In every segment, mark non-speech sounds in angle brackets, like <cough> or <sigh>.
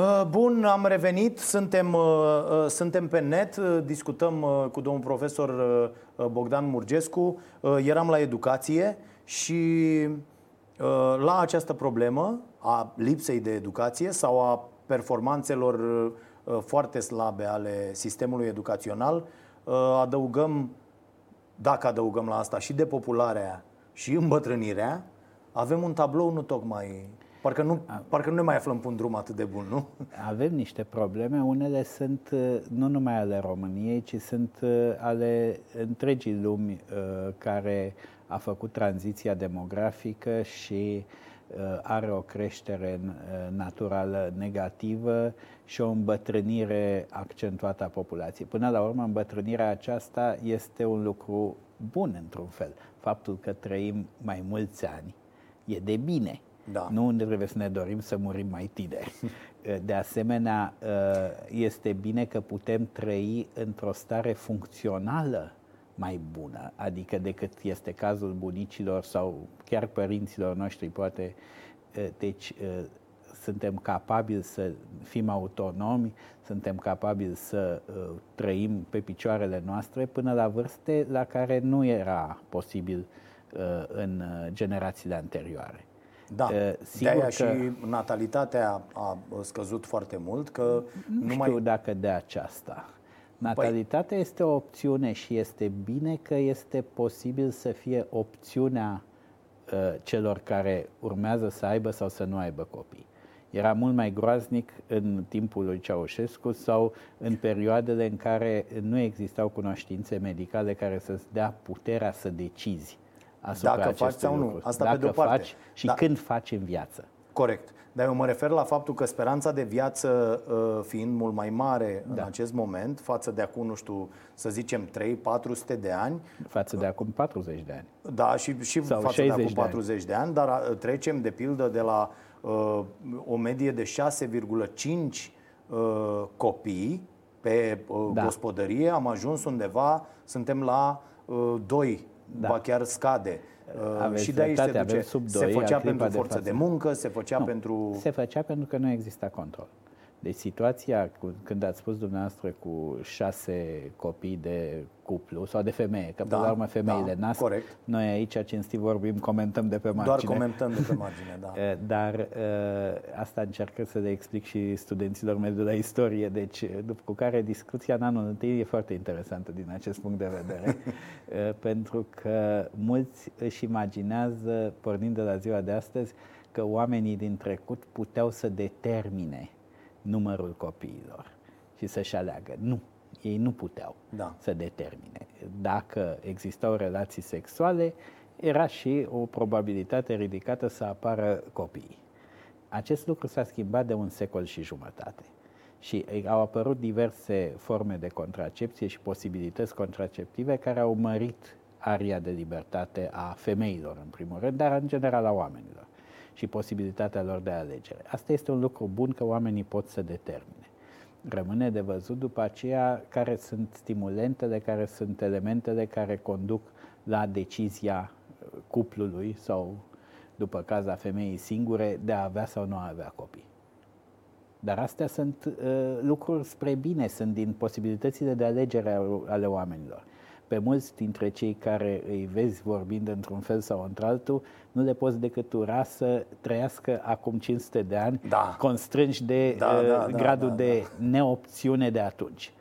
Uh, bun, am revenit, suntem, uh, uh, suntem pe net, discutăm cu domnul profesor Bogdan Murgescu, eram la educație și la această problemă a lipsei de educație sau a performanțelor foarte slabe ale sistemului educațional, adăugăm, dacă adăugăm la asta și depopularea și îmbătrânirea, avem un tablou nu tocmai Parcă nu, parcă nu ne mai aflăm pe un drum atât de bun, nu? Avem niște probleme. Unele sunt uh, nu numai ale României, ci sunt uh, ale întregii lumi uh, care a făcut tranziția demografică și are o creștere naturală negativă și o îmbătrânire accentuată a populației. Până la urmă, îmbătrânirea aceasta este un lucru bun într-un fel. Faptul că trăim mai mulți ani e de bine da. Nu trebuie să ne dorim să murim mai tineri. <laughs> De asemenea, este bine că putem trăi într-o stare funcțională mai bună, adică decât este cazul bunicilor sau chiar părinților noștri, poate. Deci, suntem capabili să fim autonomi, suntem capabili să trăim pe picioarele noastre până la vârste la care nu era posibil în generațiile anterioare. Da, sigur de-aia că... și natalitatea a scăzut foarte mult, că nu, nu știu mai... dacă de aceasta. Natalitatea păi... este o opțiune și este bine că este posibil să fie opțiunea uh, celor care urmează să aibă sau să nu aibă copii. Era mult mai groaznic în timpul lui Ceaușescu sau în perioadele în care nu existau cunoștințe medicale care să-ți dea puterea să decizi asupra Dacă faci sau nu. Lucruri. Asta Dacă pe de-o parte. faci și da. când faci în viață. Corect. Dar eu mă refer la faptul că speranța de viață uh, fiind mult mai mare da. în acest moment, față de acum, nu știu, să zicem 3-400 de ani. Față de acum 40 de ani. Da, și, și Sau față de acum 40 de ani. de ani, dar uh, trecem de pildă de la uh, o medie de 6,5 uh, copii pe uh, da. gospodărie, am ajuns undeva, suntem la uh, 2 da. ba chiar scade. Aveți și de aici se duce. Sub 2, se făcea pentru de forță de, de muncă, se făcea nu, pentru... Se făcea pentru că nu exista control. Deci situația, cu, când ați spus dumneavoastră cu șase copii de cuplu sau de femeie, că da, până la urmă femeile da, nasc, corect. noi aici cinstit vorbim, comentăm de pe margine. Doar comentăm de pe margine, da. <laughs> Eh, dar uh, asta încerc să le explic și studenților mei de la istorie, deci după cu care discuția în anul întâi e foarte interesantă din acest punct de vedere, uh, <laughs> pentru că mulți își imaginează, pornind de la ziua de astăzi, că oamenii din trecut puteau să determine numărul copiilor și să-și aleagă. Nu, ei nu puteau da. să determine. Dacă existau relații sexuale, era și o probabilitate ridicată să apară copiii. Acest lucru s-a schimbat de un secol și jumătate. Și au apărut diverse forme de contracepție și posibilități contraceptive care au mărit aria de libertate a femeilor, în primul rând, dar în general a oamenilor și posibilitatea lor de alegere. Asta este un lucru bun că oamenii pot să determine. Rămâne de văzut după aceea care sunt stimulentele, care sunt elementele care conduc la decizia uh, cuplului sau, după caz, a femeii singure de a avea sau nu a avea copii. Dar astea sunt uh, lucruri spre bine, sunt din posibilitățile de alegere ale oamenilor pe mulți dintre cei care îi vezi vorbind într-un fel sau într-altul, nu le poți decât ura să trăiască acum 500 de ani, da. constrânși de da, uh, da, gradul da, da, de da. neopțiune de atunci.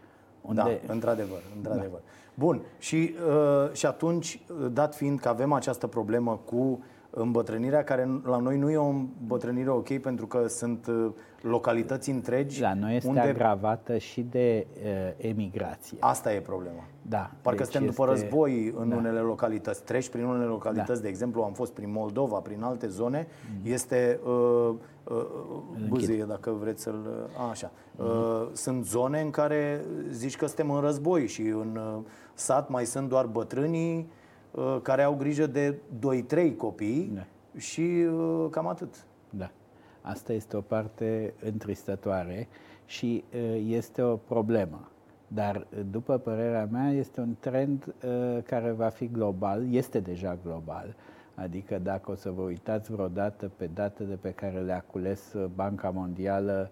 Unde... Da, într-adevăr, într-adevăr. Da. Bun, și, uh, și atunci, dat fiind că avem această problemă cu îmbătrânirea care la noi nu e o îmbătrânire ok pentru că sunt uh, localități întregi. La noi este unde... agravată și de uh, emigrație. Asta e problema. Da. Parcă deci suntem după este... război în da. unele localități. Treci prin unele localități, da. de exemplu, am fost prin Moldova, prin alte zone, mm. este uh, uh, bâzie, dacă vreți să-l... A, așa. Mm. Uh, sunt zone în care zici că suntem în război și în uh, sat mai sunt doar bătrânii uh, care au grijă de 2-3 copii da. și uh, cam atât. Da. Asta este o parte întristătoare și uh, este o problemă. Dar, după părerea mea, este un trend uh, care va fi global, este deja global. Adică dacă o să vă uitați vreodată pe datele pe care le-a cules Banca Mondială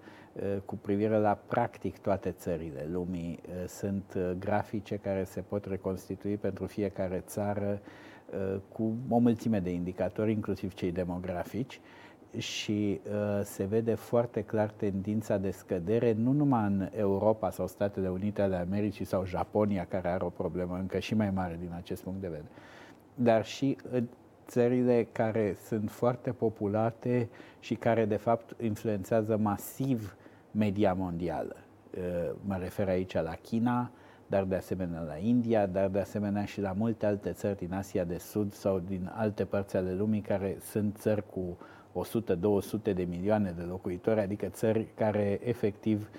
cu privire la practic toate țările lumii. Sunt grafice care se pot reconstitui pentru fiecare țară cu o mulțime de indicatori, inclusiv cei demografici și uh, se vede foarte clar tendința de scădere, nu numai în Europa sau Statele Unite ale Americii sau Japonia, care are o problemă încă și mai mare din acest punct de vedere, dar și în țările care sunt foarte populate și care, de fapt, influențează masiv media mondială. Uh, mă refer aici la China, dar de asemenea la India, dar de asemenea și la multe alte țări din Asia de Sud sau din alte părți ale lumii care sunt țări cu 100-200 de milioane de locuitori, adică țări care efectiv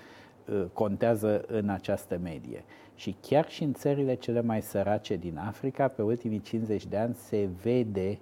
uh, contează în această medie. Și chiar și în țările cele mai sărace din Africa, pe ultimii 50 de ani se vede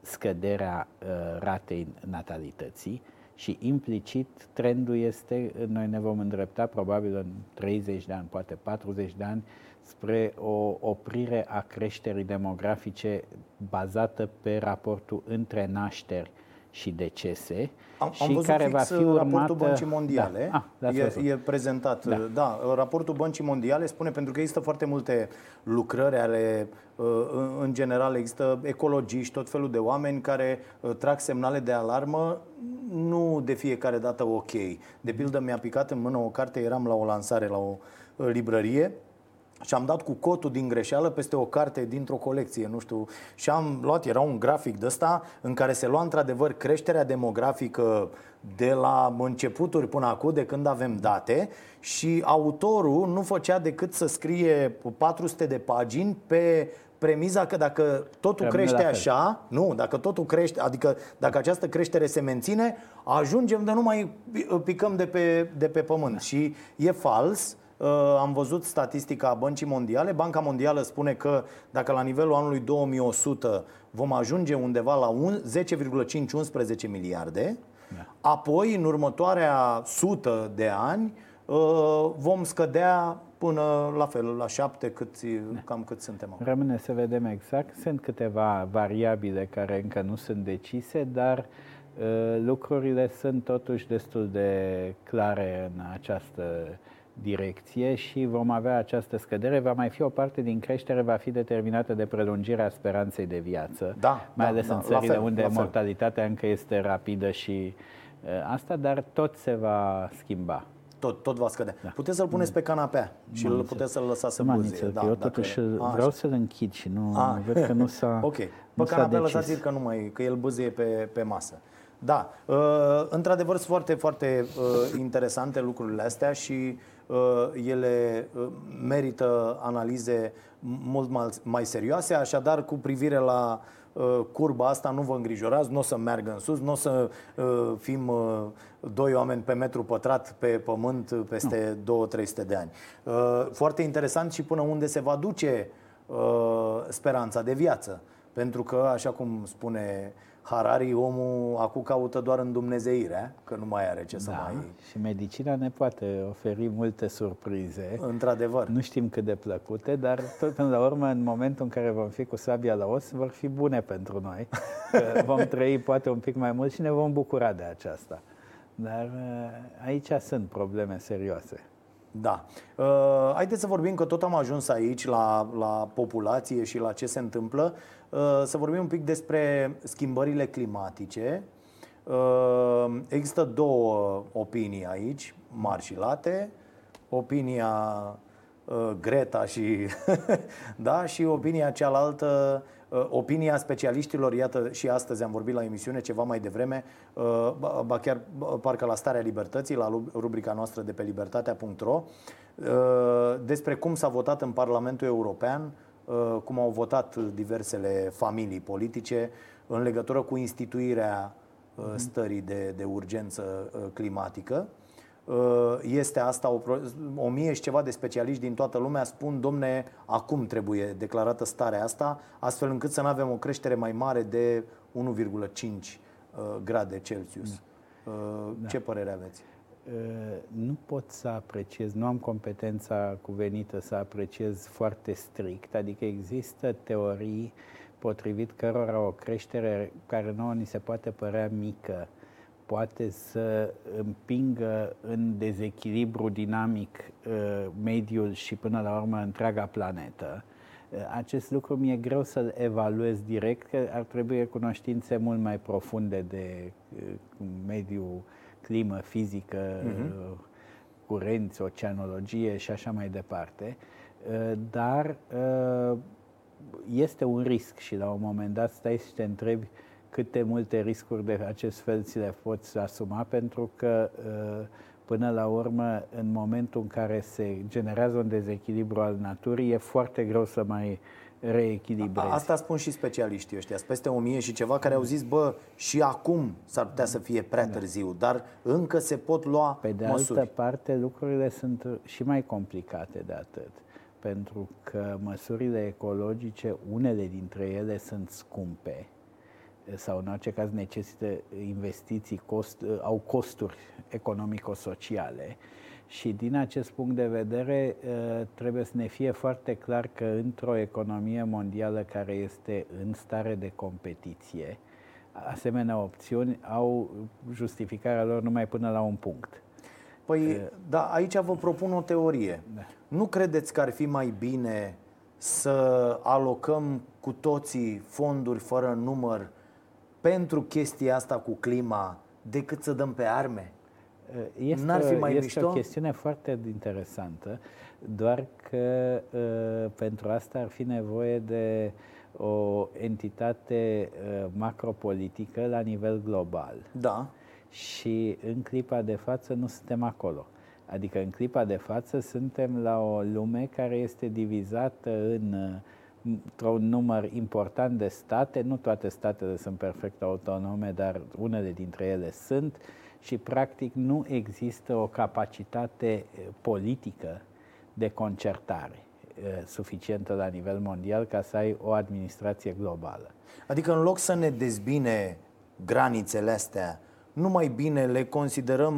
scăderea uh, ratei natalității și implicit trendul este, noi ne vom îndrepta probabil în 30 de ani, poate 40 de ani, spre o oprire a creșterii demografice bazată pe raportul între nașteri și decese am, și am văzut care fix va fi urmat... raportul Băncii Mondiale. Da. Ah, e, e prezentat. Da. da, raportul Băncii Mondiale spune pentru că există foarte multe lucrări ale uh, în general există ecologiști, tot felul de oameni care uh, trag semnale de alarmă nu de fiecare dată ok. De pildă mi-a picat în mână o carte, eram la o lansare la o uh, librărie și am dat cu cotul din greșeală peste o carte dintr-o colecție, nu știu, și am luat, era un grafic de ăsta în care se lua într-adevăr creșterea demografică de la începuturi până acum, de când avem date și autorul nu făcea decât să scrie 400 de pagini pe premiza că dacă totul Rămâne crește așa, nu, dacă totul crește, adică dacă această creștere se menține, ajungem de nu mai picăm de pe, de pe pământ. Da. Și e fals, Uh, am văzut statistica Băncii Mondiale. Banca Mondială spune că dacă la nivelul anului 2100 vom ajunge undeva la 10,5-11 miliarde, da. apoi în următoarea sută de ani uh, vom scădea până la fel, la șapte, cât, da. cam cât suntem acum. Rămâne să vedem exact. Sunt câteva variabile care încă nu sunt decise, dar uh, lucrurile sunt totuși destul de clare în această direcție și vom avea această scădere. Va mai fi o parte din creștere, va fi determinată de prelungirea speranței de viață, da, mai da, ales da, în țările fel, unde mortalitatea încă este rapidă și uh, asta, dar tot se va schimba. Tot, tot va scădea. Da. Puteți să-l puneți pe canapea și îl puteți să-l lăsați să buzie. Da, eu totuși dacă... vreau să-l închid și nu A. văd că nu s-a <laughs> Ok. Pe canapea lăsați-l că, nu mai, că el buzie pe, pe masă. Da, uh, într-adevăr sunt foarte, foarte uh, interesante lucrurile astea și Uh, ele uh, merită analize mult mai, mai serioase, așadar cu privire la uh, curba asta nu vă îngrijorați, nu o să meargă în sus, nu o să fim doi oameni pe metru pătrat pe pământ peste 2-300 de ani. Foarte interesant și până unde se va duce speranța de viață. Pentru că, așa cum spune Harari, omul acum caută doar în Dumnezeirea, că nu mai are ce da, să mai... și medicina ne poate oferi multe surprize. Într-adevăr. Nu știm cât de plăcute, dar tot până la urmă, în momentul în care vom fi cu sabia la os, vor fi bune pentru noi. <laughs> Că vom trăi poate un pic mai mult și ne vom bucura de aceasta. Dar uh, aici sunt probleme serioase. Da. Uh, haideți să vorbim că tot am ajuns aici la, la populație și la ce se întâmplă. Uh, să vorbim un pic despre schimbările climatice. Uh, există două opinii aici, mari și late. Opinia uh, Greta și, <laughs> da, și opinia cealaltă Uh, opinia specialiștilor, iată și astăzi am vorbit la emisiune ceva mai devreme, uh, ba chiar parcă la Starea Libertății, la rubrica noastră de pe libertatea.ro, uh, despre cum s-a votat în Parlamentul European, cum au votat diversele familii politice în legătură cu instituirea mhm. stării de, de urgență climatică. Uh, este asta o, o mie și ceva de specialiști din toată lumea spun, domne, acum trebuie declarată starea asta, astfel încât să nu avem o creștere mai mare de 1,5 uh, grade Celsius. Da. Uh, ce da. părere aveți? Nu pot să apreciez, nu am competența cuvenită să apreciez foarte strict, adică există teorii potrivit cărora o creștere care nouă ni se poate părea mică, poate să împingă în dezechilibru dinamic uh, mediul și până la urmă întreaga planetă. Uh, acest lucru mi-e greu să-l evaluez direct, că ar trebui cunoștințe mult mai profunde de mediu, climă, fizică, uh-huh. curenți, oceanologie și așa mai departe. Dar este un risc și la un moment dat stai și te întrebi câte multe riscuri de acest fel ți le poți asuma, pentru că uh, până la urmă, în momentul în care se generează un dezechilibru al naturii, e foarte greu să mai reechilibrezi. Asta spun și specialiștii ăștia, peste o mie și ceva, care au zis, bă, și acum s-ar putea să fie prea da. târziu, dar încă se pot lua Pe de măsuri. altă parte, lucrurile sunt și mai complicate de atât, pentru că măsurile ecologice, unele dintre ele sunt scumpe sau în orice caz necesită investiții, cost, au costuri economico-sociale. Și din acest punct de vedere ă, trebuie să ne fie foarte clar că într-o economie mondială care este în stare de competiție, asemenea opțiuni au justificarea lor numai până la un punct. Păi, uh, da, aici vă propun o teorie. Da. Nu credeți că ar fi mai bine să alocăm cu toții fonduri fără număr pentru chestia asta cu clima decât să dăm pe arme? Este, N-ar fi mai este mișto? o chestiune foarte interesantă, doar că uh, pentru asta ar fi nevoie de o entitate uh, macropolitică la nivel global. Da. Și în clipa de față nu suntem acolo. Adică în clipa de față suntem la o lume care este divizată în uh, într-un număr important de state, nu toate statele sunt perfect autonome, dar unele dintre ele sunt și practic nu există o capacitate eh, politică de concertare eh, suficientă la nivel mondial ca să ai o administrație globală. Adică în loc să ne dezbine granițele astea nu mai bine le considerăm,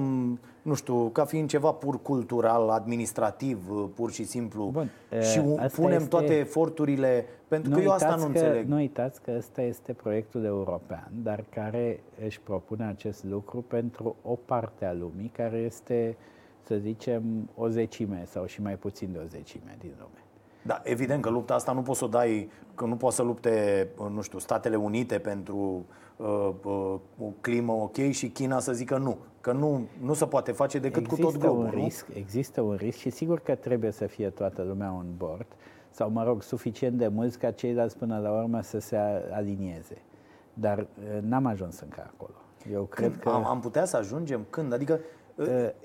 nu știu, ca fiind ceva pur cultural, administrativ, pur și simplu Bun, și punem este... toate eforturile, pentru nu că eu asta nu că, înțeleg. Nu uitați că ăsta este proiectul european, dar care își propune acest lucru pentru o parte a lumii, care este, să zicem, o zecime sau și mai puțin de o zecime din lume. Da, evident că lupta asta nu poți să o dai, că nu poți să lupte, nu știu, Statele Unite pentru uh, uh, o climă ok și China să zică nu, că nu, nu se poate face decât există cu tot globul, un risc, nu? Există un risc și sigur că trebuie să fie toată lumea on board sau, mă rog, suficient de mulți ca ceilalți până la urmă să se alinieze. Dar uh, n-am ajuns încă acolo. Eu cred Când? că... Am, am putea să ajungem? Când? Adică Uh,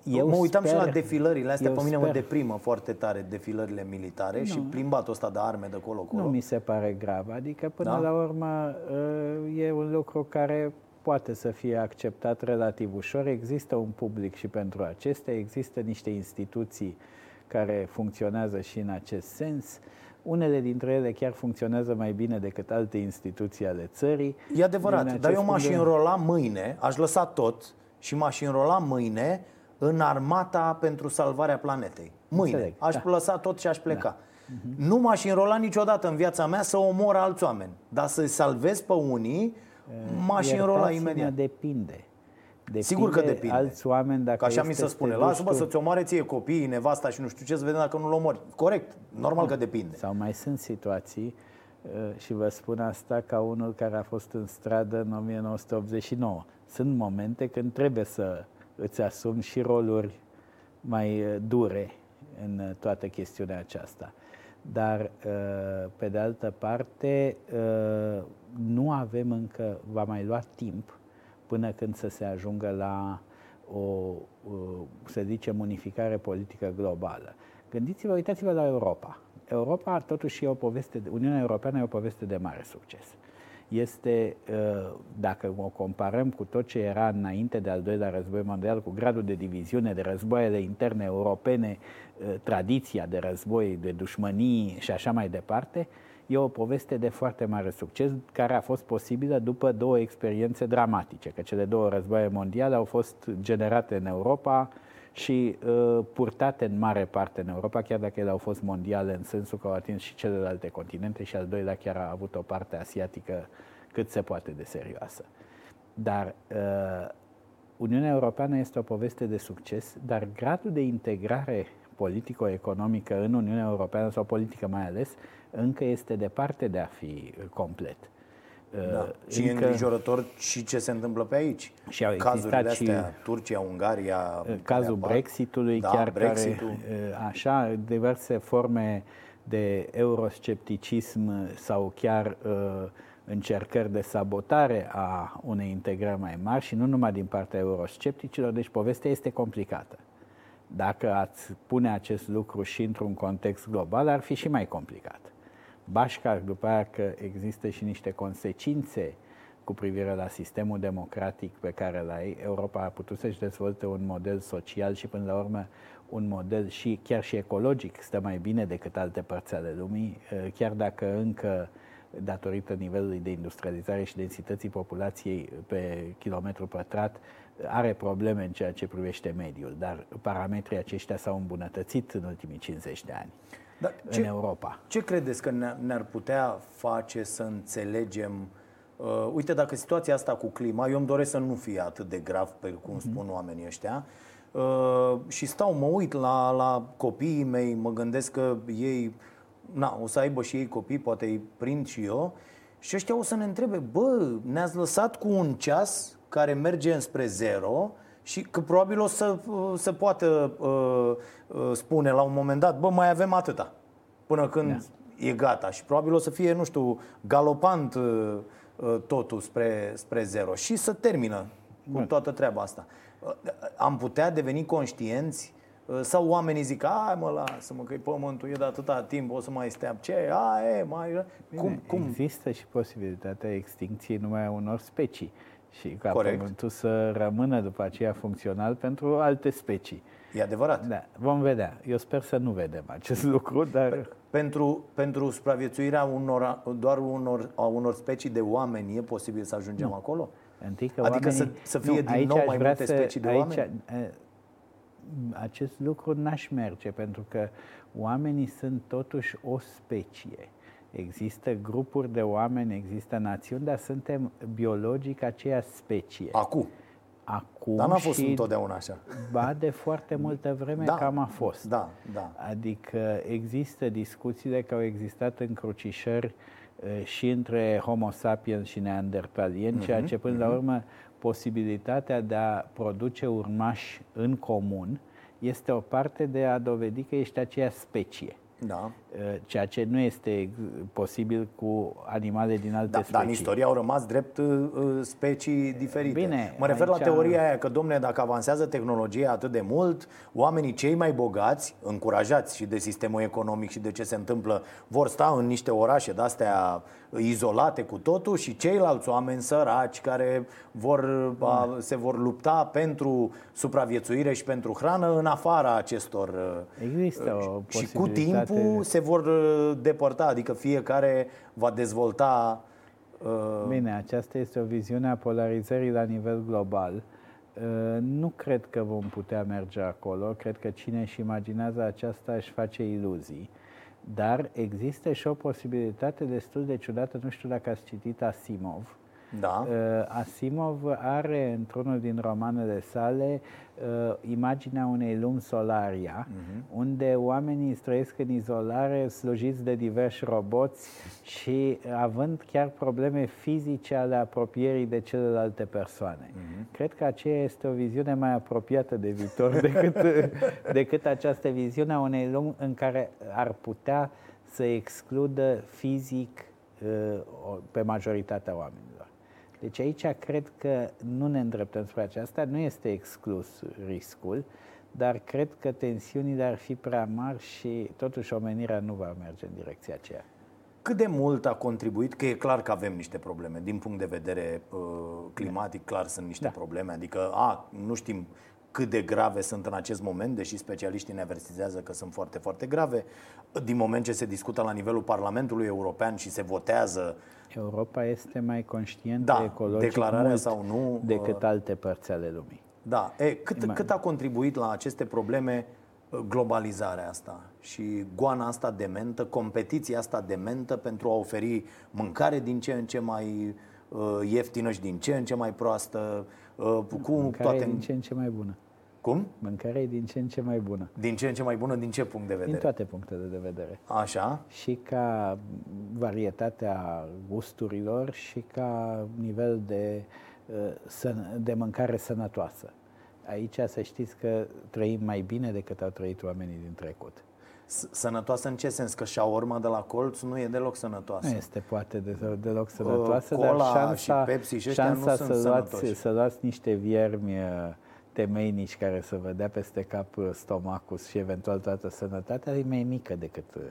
eu mă uitam sper, și la defilările astea, pe mine sper. mă deprimă foarte tare defilările militare nu. și plimbatul ăsta de arme de colo-colo. Nu mi se pare grav, adică până da? la urmă uh, e un lucru care poate să fie acceptat relativ ușor. Există un public și pentru acestea, există niște instituții care funcționează și în acest sens. Unele dintre ele chiar funcționează mai bine decât alte instituții ale țării. E adevărat, dar eu m-aș înrola mâine, aș lăsa tot și m-aș înrola mâine în armata pentru salvarea planetei. Mâine. Înțeleg. Aș da. lăsa tot și aș pleca. Da. Uh-huh. Nu m-aș înrola niciodată în viața mea să omor alți oameni. Dar să-i salvez pe unii, m-aș înrola imediat. depinde. Depinde Sigur că depinde. Alți oameni dacă Ca așa mi se spune, lasă-mă să-ți omoare ție copiii, nevasta și nu știu ce, să vedem dacă nu-l omori. Corect, normal că depinde. Sau mai sunt situații uh, și vă spun asta ca unul care a fost în stradă în 1989 sunt momente când trebuie să îți asumi și roluri mai uh, dure în uh, toată chestiunea aceasta. Dar, uh, pe de altă parte, nu avem încă, va mai lua timp până când să se ajungă la o, să zicem, unificare politică globală. Gândiți-vă, uitați-vă la Europa. Europa, totuși, e o poveste, Uniunea Europeană e o poveste de mare succes este, uh, dacă o comparăm cu tot ce era înainte de al doilea război mondial, cu gradul de diviziune, de războaiele interne europene, uh, tradiția de război, de dușmănii și așa mai departe, e o poveste de foarte mare succes care a fost posibilă după două experiențe dramatice, că cele două războaie mondiale au fost generate în Europa, și uh, purtate în mare parte în Europa, chiar dacă ele au fost mondiale în sensul că au atins și celelalte continente și al doilea chiar a avut o parte asiatică cât se poate de serioasă. Dar uh, Uniunea Europeană este o poveste de succes, dar gradul de integrare politico-economică în Uniunea Europeană sau politică mai ales, încă este departe de a fi complet. Da. Uh, și încă... îngrijorător și ce se întâmplă pe aici. Și au Cazurile astea, și Turcia, Ungaria... Uh, cazul Brexitului, da, chiar Brexit-ul. care, uh, așa, diverse forme de euroscepticism sau chiar uh, încercări de sabotare a unei integrări mai mari și nu numai din partea euroscepticilor, deci povestea este complicată. Dacă ați pune acest lucru și într-un context global, ar fi și mai complicat. Bașca, după aia că există și niște consecințe cu privire la sistemul democratic pe care l ai, Europa a putut să-și dezvolte un model social și până la urmă un model și chiar și ecologic stă mai bine decât alte părți ale lumii, chiar dacă încă datorită nivelului de industrializare și densității populației pe kilometru pătrat, are probleme în ceea ce privește mediul, dar parametrii aceștia s-au îmbunătățit în ultimii 50 de ani dar în ce, Europa. Ce credeți că ne-ar putea face să înțelegem Uh, uite, dacă situația asta cu clima, eu îmi doresc să nu fie atât de grav, pe cum uh-huh. spun oamenii ăștia, uh, și stau, mă uit la, la copiii mei, mă gândesc că ei, na, o să aibă și ei copii, poate îi prind și eu, și ăștia o să ne întrebe, bă, ne-ați lăsat cu un ceas care merge înspre zero și că probabil o să se poată uh, uh, spune la un moment dat, bă, mai avem atâta, până când da. e gata. Și probabil o să fie, nu știu, galopant uh, uh, totul spre, spre zero. Și să termină cu toată treaba asta. Uh, am putea deveni conștienți uh, sau oamenii zic, ai mă, lasă-mă că pământul e de atâta timp, o să mai stea ce, a, e, mai... Bine, cum, cum? Există și posibilitatea extincției numai a unor specii și ca Corect. pământul să rămână după aceea funcțional pentru alte specii. E adevărat. Da, vom vedea. Eu sper să nu vedem acest <laughs> lucru, dar... Pentru, pentru supraviețuirea unor, doar unor, a unor specii de oameni e posibil să ajungem nu. acolo? Întâi că adică oamenii... să, să fie nu, din nou mai multe să, specii de aici, oameni? Acest lucru n-aș merge, pentru că oamenii sunt totuși o specie. Există grupuri de oameni, există națiuni, dar suntem biologic aceeași specie. Acum. Acum Dar n-a fost și, întotdeauna așa. Ba, de foarte multă vreme da, cam a fost. Da, da. Adică există discuțiile că au existat încrucișări și între Homo sapiens și neandertalieni, uh-huh, ceea ce până uh-huh. la mhm. urmă posibilitatea de a produce urmași în comun este o parte de a dovedi că ești aceeași specie. Da. Eh, ceea ce nu este posibil cu animale din alte da, specii. Dar în istorie au rămas drept uh, specii diferite. Bine, mă refer aici... la teoria aia că, domne, dacă avansează tehnologia atât de mult, oamenii cei mai bogați, încurajați și de sistemul economic și de ce se întâmplă, vor sta în niște orașe de-astea izolate cu totul și ceilalți oameni săraci care vor, a, se vor lupta pentru supraviețuire și pentru hrană în afara acestor. Există o Și cu timpul se vor depărta, adică fiecare va dezvolta. Bine, aceasta este o viziune a polarizării la nivel global. Nu cred că vom putea merge acolo. Cred că cine își imaginează aceasta își face iluzii. Dar există și o posibilitate destul de ciudată, nu știu dacă ați citit Asimov. Da. Uh, Asimov are într-unul din romanele sale uh, imaginea unei lumi solaria, uh-huh. unde oamenii trăiesc în izolare, slujiți de diversi roboți și având chiar probleme fizice ale apropierii de celelalte persoane. Uh-huh. Cred că aceea este o viziune mai apropiată de viitor <laughs> decât, decât această viziune a unei lumi în care ar putea să excludă fizic uh, pe majoritatea oamenilor. Deci aici cred că nu ne îndreptăm spre aceasta, nu este exclus riscul, dar cred că tensiunile ar fi prea mari și totuși omenirea nu va merge în direcția aceea. Cât de mult a contribuit, că e clar că avem niște probleme, din punct de vedere uh, climatic, clar sunt niște da. probleme, adică a, nu știm cât de grave sunt în acest moment, deși specialiștii ne avertizează că sunt foarte, foarte grave. Din moment ce se discută la nivelul Parlamentului European și se votează Europa este mai conștientă da, ecologic declararea mult sau nu, decât uh, alte părți ale lumii. Da. E, cât, cât a contribuit la aceste probleme uh, globalizarea asta și goana asta dementă, competiția asta dementă pentru a oferi mâncare din ce în ce mai ieftină și din ce în ce mai proastă, cu Mâncarea toate... din ce în ce mai bună. Cum? Mâncarea e din ce în ce mai bună. Din ce în ce mai bună, din ce punct de vedere? Din toate punctele de vedere. Așa. Și ca varietatea gusturilor și ca nivel de, uh, de mâncare sănătoasă. Aici să știți că trăim mai bine decât au trăit oamenii din trecut. Sănătoasă în ce sens? Că șaorma de la colț nu e deloc sănătoasă. Nu este poate de, deloc sănătoasă, uh, Cola dar șansa, și Pepsi și șansa să, luați, să luați niște viermi uh, temeinici care să vă dea peste cap uh, stomacul și eventual toată sănătatea e mai mică decât uh,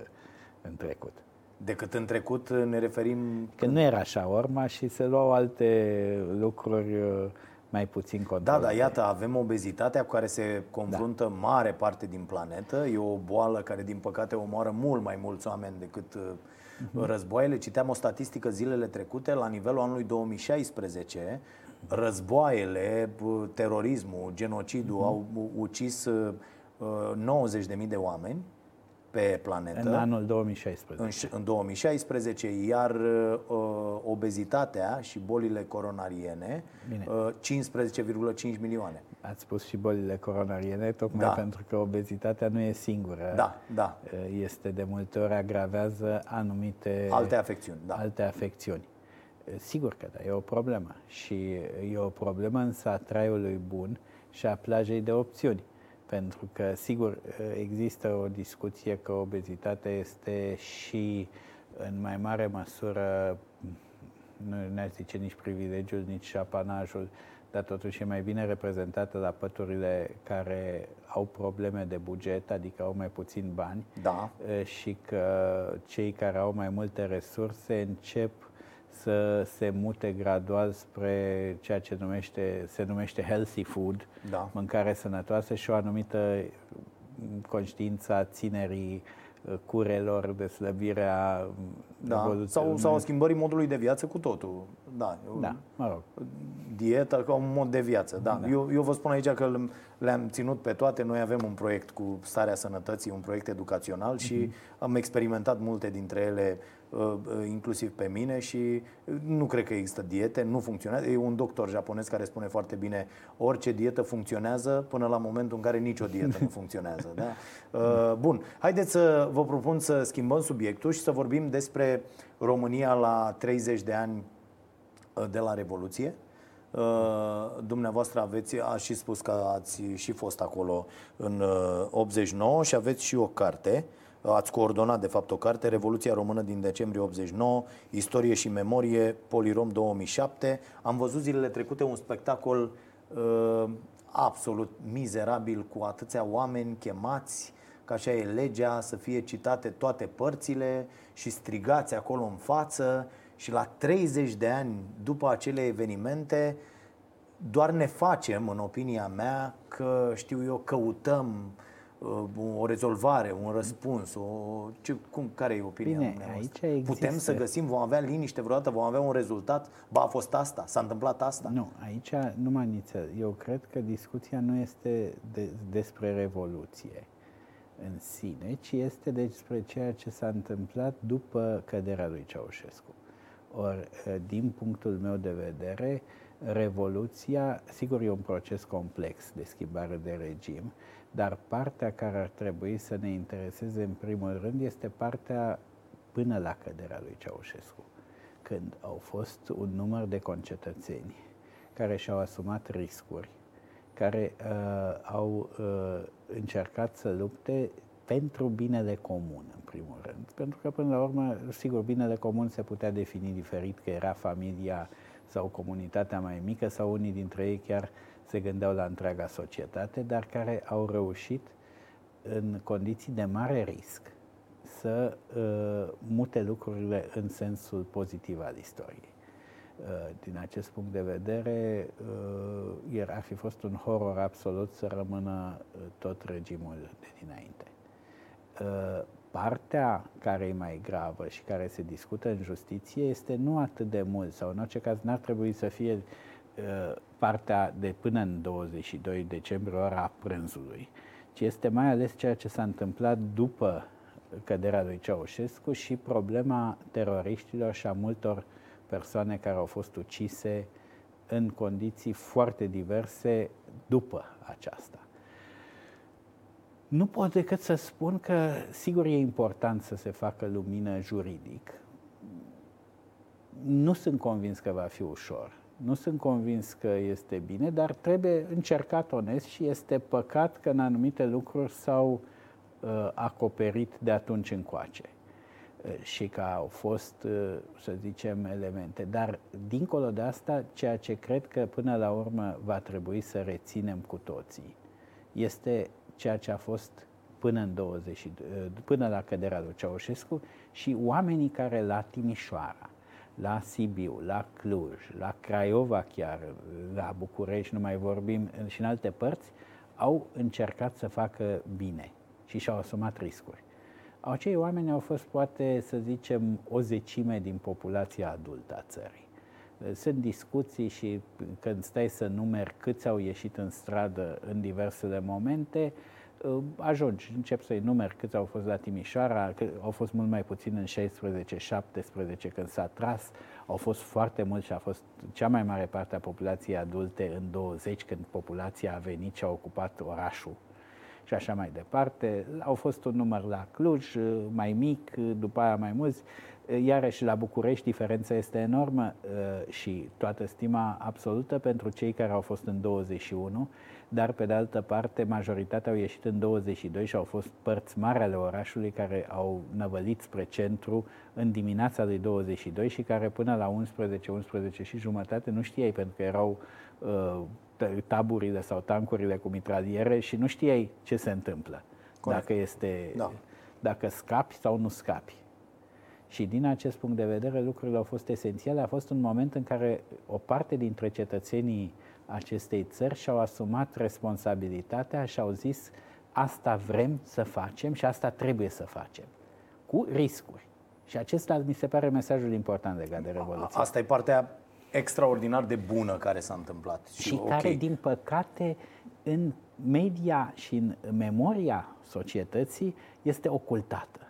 în trecut. Decât în trecut ne referim... Că nu era așa urma și se luau alte lucruri uh, mai puțin controlate. Da, da, iată, avem obezitatea cu care se confruntă da. mare parte din planetă. E o boală care, din păcate, omoară mult mai mulți oameni decât uh-huh. războaiele. Citeam o statistică zilele trecute, la nivelul anului 2016, războaiele, terorismul, genocidul uh-huh. au ucis 90.000 uh, de oamini pe planetă. În anul 2016. În, în 2016, iar uh, obezitatea și bolile coronariene, uh, 15,5 milioane. Ați spus și bolile coronariene, tocmai da. pentru că obezitatea nu e singură. Da, da. Uh, este de multe ori agravează anumite alte afecțiuni. Da. Alte afecțiuni. Sigur că da, e o problemă. Și e o problemă însă a traiului bun și a plajei de opțiuni. Pentru că, sigur, există o discuție că obezitatea este și în mai mare măsură, nu ne zice nici privilegiul, nici apanajul, dar totuși e mai bine reprezentată la păturile care au probleme de buget, adică au mai puțin bani da. și că cei care au mai multe resurse încep să se mute gradual spre ceea ce numește, se numește healthy food, da. mâncare sănătoasă și o anumită conștiință a ținerii uh, curelor, de slăbirea da. sau, sau schimbării modului de viață cu totul. Da, da mă rog. Dieta ca un mod de viață, da. da. Eu, eu vă spun aici că le-am ținut pe toate. Noi avem un proiect cu starea sănătății, un proiect educațional și uh-huh. am experimentat multe dintre ele Uh, uh, inclusiv pe mine și nu cred că există diete, nu funcționează. E un doctor japonez care spune foarte bine orice dietă funcționează până la momentul în care nicio dietă nu <laughs> funcționează. Da? Uh, bun, haideți să vă propun să schimbăm subiectul și să vorbim despre România la 30 de ani de la Revoluție. Dumneavoastră aveți, a și spus că ați și fost acolo în 89 și aveți și o carte ați coordonat de fapt o carte, Revoluția Română din decembrie 89, Istorie și Memorie, Polirom 2007. Am văzut zilele trecute un spectacol uh, absolut mizerabil cu atâția oameni chemați, ca așa e legea, să fie citate toate părțile și strigați acolo în față și la 30 de ani după acele evenimente doar ne facem, în opinia mea, că știu eu, căutăm uh, Uh, o rezolvare, un răspuns, o, ce, cum, care e opinia Bine, aici există... Putem să găsim, vom avea liniște vreodată, vom avea un rezultat, ba a fost asta, s-a întâmplat asta? Nu, aici nu mă nițel. Eu cred că discuția nu este de, despre revoluție în sine, ci este despre ceea ce s-a întâmplat după căderea lui Ceaușescu. Ori, uh, din punctul meu de vedere, revoluția, sigur, e un proces complex de schimbare de regim, dar partea care ar trebui să ne intereseze în primul rând este partea până la căderea lui Ceaușescu, când au fost un număr de concetățeni care și-au asumat riscuri, care uh, au uh, încercat să lupte pentru binele comun, în primul rând. Pentru că, până la urmă, sigur, binele comun se putea defini diferit, că era familia sau comunitatea mai mică, sau unii dintre ei chiar uh, se gândeau la întreaga societate, dar care au reușit în condiții de mare risc să uh, mute lucrurile în sensul pozitiv al istoriei. Uh, din acest punct de vedere, uh, ar fi fost un horror absolut să rămână uh, tot regimul de dinainte. Uh, partea care e mai gravă și care se discută în justiție este nu atât de mult, sau în orice caz n-ar trebui să fie Uh, partea de până în 22 decembrie, ora prânzului, ci este mai ales ceea ce s-a întâmplat după căderea lui Ceaușescu și problema teroriștilor și a multor persoane care au fost ucise în condiții foarte diverse după aceasta. Nu pot decât să spun că, sigur, e important să se facă lumină juridic. Nu sunt convins că va fi ușor. Nu sunt convins că este bine, dar trebuie încercat onest și este păcat că în anumite lucruri s-au uh, acoperit de atunci încoace uh, și că au fost, uh, să zicem, elemente. Dar, dincolo de asta, ceea ce cred că până la urmă va trebui să reținem cu toții este ceea ce a fost până, în 20, până la căderea lui Ceaușescu și oamenii care la Timișoara, la Sibiu, la Cluj, la Craiova chiar, la București, nu mai vorbim, și în alte părți, au încercat să facă bine și și-au asumat riscuri. Acei oameni au fost, poate, să zicem, o zecime din populația adultă a țării. Sunt discuții și când stai să numeri câți au ieșit în stradă în diversele momente, uh, ajungi, încep să-i numeri câți au fost la Timișoara, că au fost mult mai puțin în 16-17 când s-a tras, au fost foarte mulți și a fost cea mai mare parte a populației adulte în 20 când populația a venit și a ocupat orașul și așa mai departe. Au fost un număr la Cluj, uh, mai mic, după aia mai mulți. Iarăși, la București diferența este enormă uh, și toată stima absolută pentru cei care au fost în 21, dar pe de altă parte majoritatea au ieșit în 22 și au fost părți mari ale orașului care au năvălit spre centru în dimineața de 22 și care până la 11, 11 și jumătate nu știai pentru că erau uh, taburile sau tancurile cu mitraliere și nu știai ce se întâmplă. Corect. Dacă este da. dacă scapi sau nu scapi. Și din acest punct de vedere, lucrurile au fost esențiale. A fost un moment în care o parte dintre cetățenii acestei țări și-au asumat responsabilitatea și au zis asta vrem să facem și asta trebuie să facem, cu riscuri. Și acesta mi se pare mesajul important legat de Revoluție. Asta e partea extraordinar de bună care s-a întâmplat. Și, și okay. care, din păcate, în media și în memoria societății este ocultată.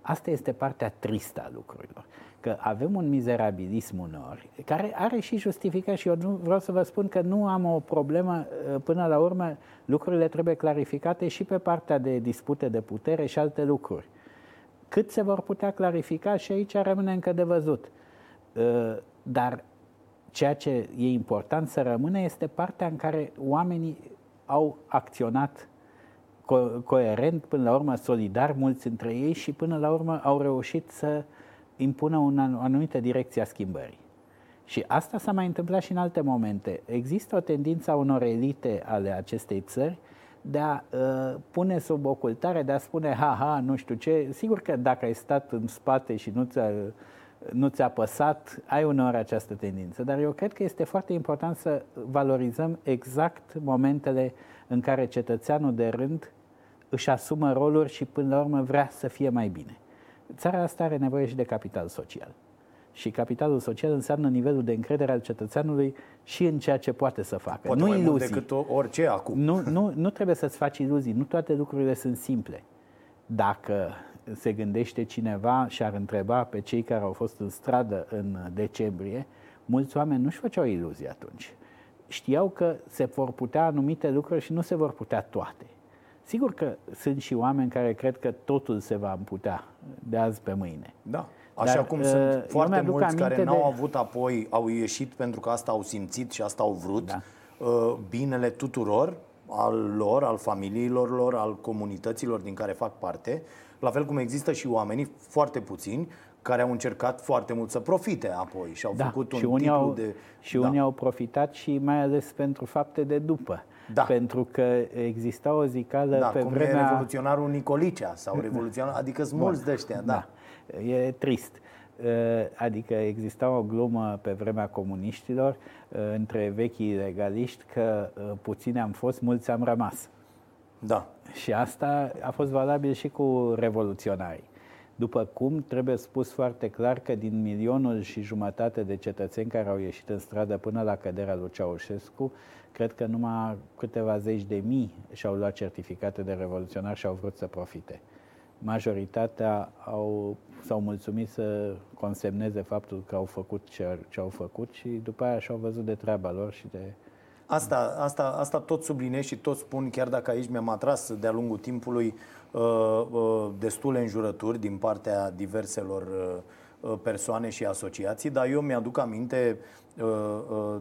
Asta este partea tristă a lucrurilor. Că avem un mizerabilism uneori, care are și justificare și eu nu vreau să vă spun că nu am o problemă, ă, până la urmă lucrurile trebuie clarificate și pe partea de dispute de putere și alte lucruri. Cât se vor putea clarifica și aici rămâne încă de văzut. Ă, dar ceea ce e important să rămână este partea în care oamenii au acționat co- coerent, până la urmă solidar mulți între ei și până la urmă au reușit să impună un, o anumită direcție a schimbării. Și asta s-a mai întâmplat și în alte momente. Există o tendință a unor elite ale acestei țări de a uh, pune sub ocultare, de a spune, ha-ha, nu știu ce. Sigur că dacă ai stat în spate și nu ți-a, nu ți-a păsat, ai uneori această tendință. Dar eu cred că este foarte important să valorizăm exact momentele în care cetățeanul de rând își asumă roluri și până la urmă vrea să fie mai bine. Țara asta are nevoie și de capital social. Și capitalul social înseamnă nivelul de încredere al cetățeanului și în ceea ce poate să facă. Poate nu mai iluzii. mult decât orice acum. Nu, nu, nu trebuie să-ți faci iluzii. Nu toate lucrurile sunt simple. Dacă se gândește cineva și ar întreba pe cei care au fost în stradă în decembrie, mulți oameni nu-și făceau iluzii atunci. Știau că se vor putea anumite lucruri și nu se vor putea toate. Sigur că sunt și oameni care cred că totul se va împutea de azi pe mâine. Da. Așa Dar, cum uh, sunt foarte mulți care n-au de... avut apoi, au ieșit pentru că asta au simțit și asta au vrut, da. uh, binele tuturor, al lor, al familiilor lor, al comunităților din care fac parte, la fel cum există și oamenii, foarte puțini, care au încercat foarte mult să profite apoi și au da, făcut un și unii au, de... Și da. unii au profitat și mai ales pentru fapte de după. Da. Pentru că exista o zicală da, pe cum vremea... e revoluționarul Nicolicea sau revoluționar, adică sunt mulți de ăștia, da. da. E trist. Adică exista o glumă pe vremea comuniștilor între vechii legaliști că puțini am fost, mulți am rămas. Da. Și asta a fost valabil și cu revoluționarii. După cum trebuie spus foarte clar că din milionul și jumătate de cetățeni care au ieșit în stradă până la căderea lui Ceaușescu, cred că numai câteva zeci de mii și-au luat certificate de revoluționar și au vrut să profite. majoritatea au, s-au mulțumit să consemneze faptul că au făcut ce, ce au făcut și după aia și-au văzut de treaba lor și de... Asta, asta, asta tot subliniez și tot spun, chiar dacă aici mi-am atras de-a lungul timpului uh, uh, destule înjurături din partea diverselor uh, persoane și asociații, dar eu mi-aduc aminte Uh, uh,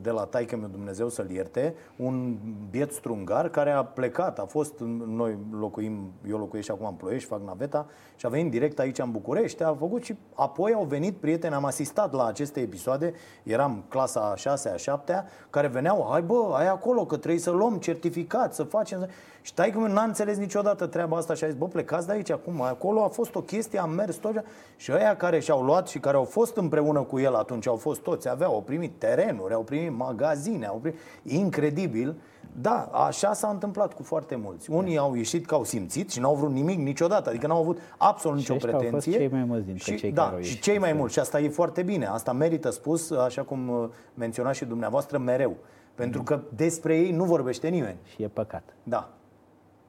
de la taică meu Dumnezeu să-l ierte, un biet strungar care a plecat, a fost, noi locuim, eu locuiesc și acum în Ploiești, fac naveta și a venit direct aici în București, a făcut și apoi au venit prieteni, am asistat la aceste episoade, eram clasa a 6 a 7 care veneau, hai bă, ai acolo că trebuie să luăm certificat, să facem... Și taică meu n-a înțeles niciodată treaba asta și a zis, bă, plecați de aici acum, acolo a fost o chestie, am mers tot și ăia care și-au luat și care au fost împreună cu el atunci, au fost toți, aveau, au primit terenuri, au primit magazine, au primit... Incredibil. Da, așa s-a întâmplat cu foarte mulți. Unii au ieșit că au simțit și n-au vrut nimic niciodată, adică n-au avut absolut nicio pretenție. Au fost cei mai mulți dintre și, cei da, care și cei mai mulți. Și asta e foarte bine. Asta merită spus, așa cum uh, menționați și dumneavoastră, mereu. Pentru că despre ei nu vorbește nimeni. Și e păcat. Da.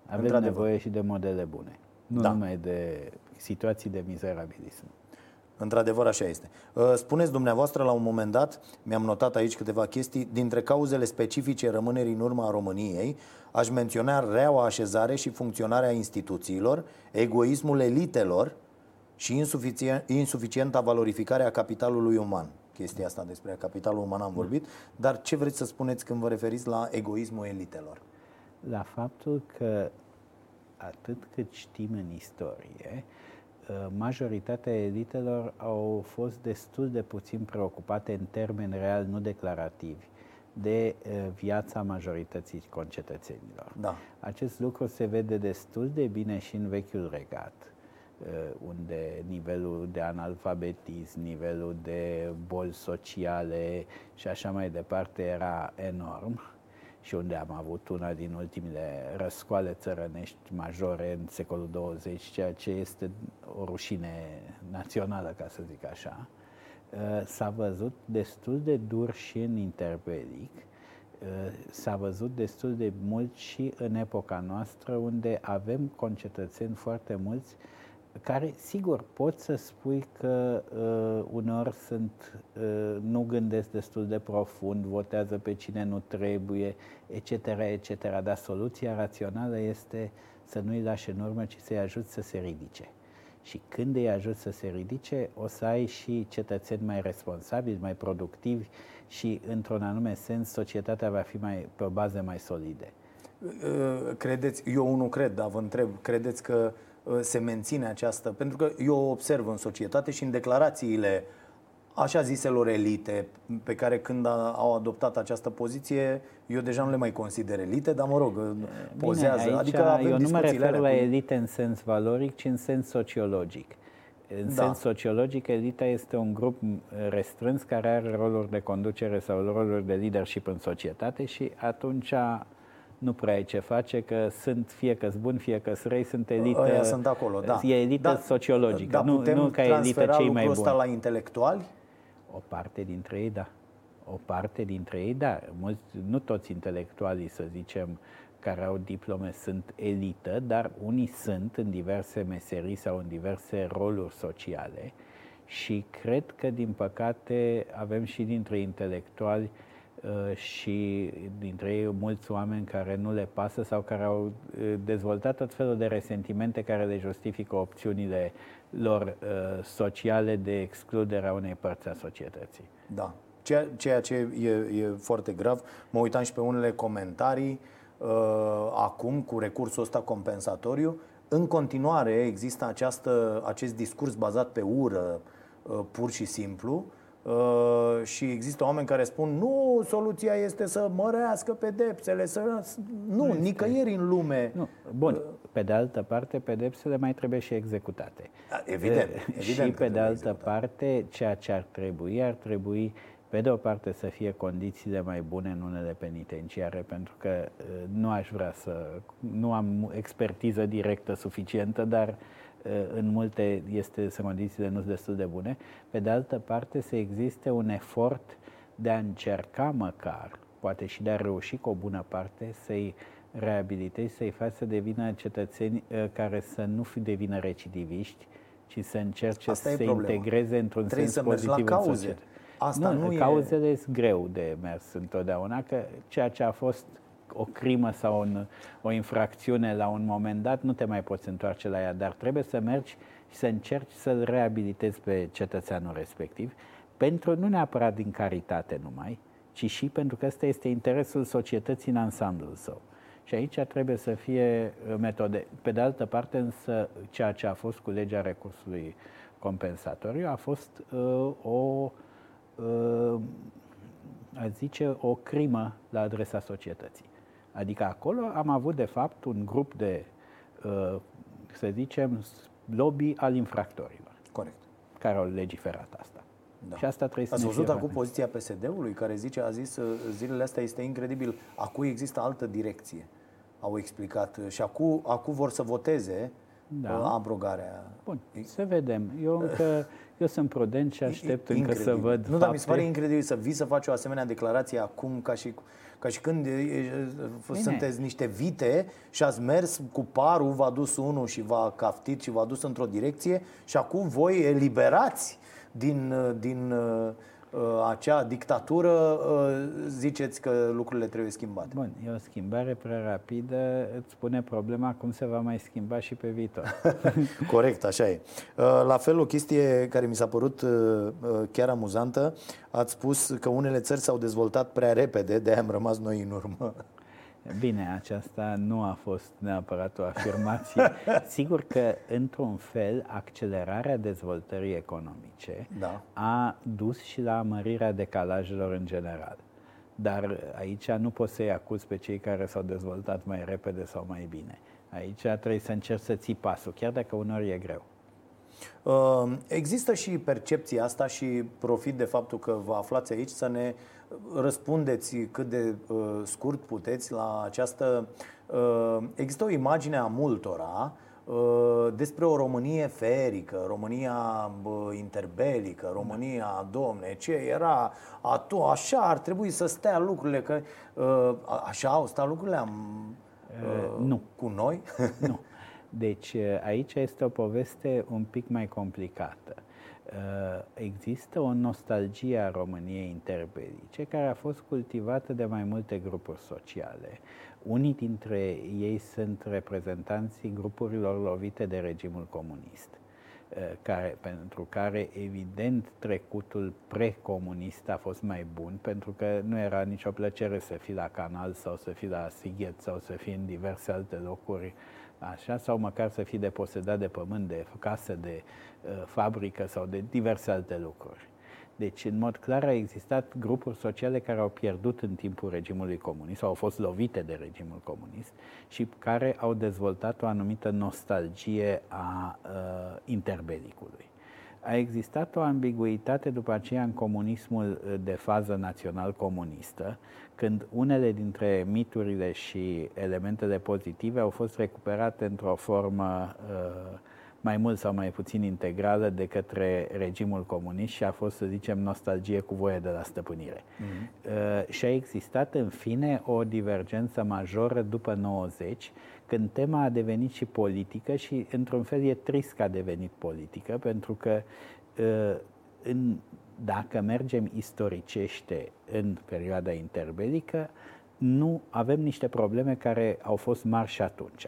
Avem nevoie și de modele bune. Nu da. numai de situații de mizerabilism. Într-adevăr, așa este. Uh, spuneți dumneavoastră la un moment dat, mi-am notat aici câteva chestii, dintre cauzele specifice rămânerii în urma României, aș menționa reaua așezare și funcționarea instituțiilor, egoismul elitelor și insuficienta valorificare a capitalului uman. Chestia asta despre capitalul uman am vorbit, dar ce vreți să spuneți când vă referiți la egoismul elitelor? La faptul că atât cât știm în istorie, Uh, majoritatea elitelor au fost destul de puțin preocupate în termeni real, nu declarativi, de uh, viața majorității concetățenilor. Da. Acest lucru se vede destul de bine și în vechiul regat, uh, unde nivelul de analfabetism, nivelul de boli sociale și așa mai departe era enorm și unde am avut una din ultimele răscoale țărănești majore în secolul 20, ceea ce este o rușine națională, ca să zic așa, uh, s-a văzut destul de dur și în interbelic, uh, s-a văzut destul de mult și în epoca noastră, unde avem concetățeni foarte mulți care, sigur, pot să spui că uh, uneori sunt, uh, nu gândesc destul de profund, votează pe cine nu trebuie, etc., etc., dar soluția rațională este să nu-i lași în urmă, ci să-i ajut să se ridice. Și când îi ajut să se ridice, o să ai și cetățeni mai responsabili, mai productivi și, într-un anume sens, societatea va fi mai, pe o bază mai solide. Uh, credeți, eu nu cred, dar vă întreb, credeți că Uh, se menține această... Pentru că eu o observ în societate și în declarațiile așa ziselor elite, pe care când au adoptat această poziție, eu deja nu le mai consider elite, dar mă rog, uh, pozează. Bine, aici adică avem eu nu mă refer la elite în sens valoric, ci în sens sociologic. În da. sens sociologic, elita este un grup uh, restrâns care are roluri de conducere sau roluri de leadership în societate și atunci nu prea ai ce face, că sunt fie că buni, fie că răi, sunt elită. Aia sunt acolo, da. E elită da, sociologică, da, nu, nu ca elită cei mai buni. la intelectuali? O parte dintre ei, da. O parte dintre ei, da. Mulți, nu toți intelectualii, să zicem, care au diplome sunt elită, dar unii sunt în diverse meserii sau în diverse roluri sociale și cred că, din păcate, avem și dintre intelectuali Uh, și dintre ei mulți oameni care nu le pasă sau care au uh, dezvoltat tot felul de resentimente care le justifică opțiunile lor uh, sociale de excludere a unei părți a societății. Da. Ceea, ceea ce e, e foarte grav, mă uitam și pe unele comentarii uh, acum cu recursul ăsta compensatoriu. În continuare există această, acest discurs bazat pe ură, uh, pur și simplu, Uh, și există oameni care spun nu, soluția este să mărească pedepsele, să... Nu, nu nicăieri în lume. Nu. Bun, uh, pe de altă parte, pedepsele mai trebuie și executate. Da, evident, uh, evident. Și pe de altă executat. parte, ceea ce ar trebui, ar trebui pe de o parte să fie condițiile mai bune în unele penitenciare, pentru că nu aș vrea să, nu am expertiză directă suficientă, dar uh, în multe este, să condițiile nu sunt destul de bune. Pe de altă parte, să existe un efort de a încerca măcar, poate și de a reuși cu o bună parte, să-i reabilitezi, să-i faci să devină cetățeni uh, care să nu fi devină recidiviști, ci să încerce Asta să se integreze într-un Trebuie sens să pozitiv la cauze. în Asta nu, nu cauzele e... sunt greu de mers întotdeauna, că ceea ce a fost o crimă sau un, o infracțiune la un moment dat, nu te mai poți întoarce la ea, dar trebuie să mergi și să încerci să-l reabilitezi pe cetățeanul respectiv, pentru nu neapărat din caritate numai, ci și pentru că ăsta este interesul societății în ansamblul său. Și aici trebuie să fie uh, metode. Pe de altă parte, însă, ceea ce a fost cu legea recursului compensatoriu a fost uh, o, uh, a zice, o crimă la adresa societății. Adică acolo am avut, de fapt, un grup de, uh, să zicem, lobby al infractorilor. Corect. Care au legiferat asta. Da. Și asta trebuie Ați să văzut acum poziția PSD-ului care zice, a zis uh, zilele astea este incredibil, acum există altă direcție. Au explicat și acum, acum vor să voteze da. Uh, abrogarea. Bun, să vedem. Eu încă <laughs> eu sunt prudent și aștept incredibil. încă să văd Nu, fapte. dar mi se pare incredibil să vii să faci o asemenea declarație acum ca și ca și când Bine. sunteți niște vite și ați mers cu parul, v-a dus unul și v-a caftit și v-a dus într-o direcție și acum voi eliberați din, din uh, acea dictatură, uh, ziceți că lucrurile trebuie schimbate. Bun, e o schimbare prea rapidă, îți pune problema cum se va mai schimba și pe viitor. <laughs> Corect, așa e. Uh, la fel, o chestie care mi s-a părut chiar amuzantă, ați spus că unele țări s-au dezvoltat prea repede, de-aia am rămas noi în urmă. Bine, aceasta nu a fost neapărat o afirmație. <laughs> Sigur că, într-un fel, accelerarea dezvoltării economice da. a dus și la mărirea decalajelor în general. Dar aici nu poți să-i acuz pe cei care s-au dezvoltat mai repede sau mai bine. Aici trebuie să încerci să ții pasul, chiar dacă uneori e greu. Uh, există și percepția asta și profit de faptul că vă aflați aici să ne răspundeți cât de uh, scurt puteți la această. Uh, există o imagine a multora despre o Românie ferică, România interbelică, România, domne, ce era atu, așa ar trebui să stea lucrurile, că așa au stat lucrurile am, uh, nu. cu noi? Nu. <laughs> Deci eh, aici este o poveste un pic mai complicată. Eh, există o nostalgie a României interbelice care a fost cultivată de mai multe grupuri sociale. Unii dintre ei sunt reprezentanții grupurilor lovite de regimul comunist eh, care, pentru care, evident, trecutul precomunist a fost mai bun, pentru că nu era nicio plăcere să fii la canal sau să fii la Sighet sau să fii în diverse alte locuri așa, sau măcar să fii deposedat de pământ, de casă, de uh, fabrică sau de diverse alte lucruri. Deci, în mod clar, au existat grupuri sociale care au pierdut în timpul regimului comunist sau au fost lovite de regimul comunist și care au dezvoltat o anumită nostalgie a uh, interbelicului. A existat o ambiguitate după aceea în comunismul uh, de fază național-comunistă, când unele dintre miturile și elementele pozitive au fost recuperate într-o formă uh, mai mult sau mai puțin integrală de către regimul comunist și a fost, să zicem, nostalgie cu voie de la stăpânire. Mm-hmm. Uh, și a existat, în fine, o divergență majoră după 90, când tema a devenit și politică și, într-un fel, e trist că a devenit politică, pentru că uh, în dacă mergem istoricește în perioada interbelică, nu avem niște probleme care au fost mari și atunci.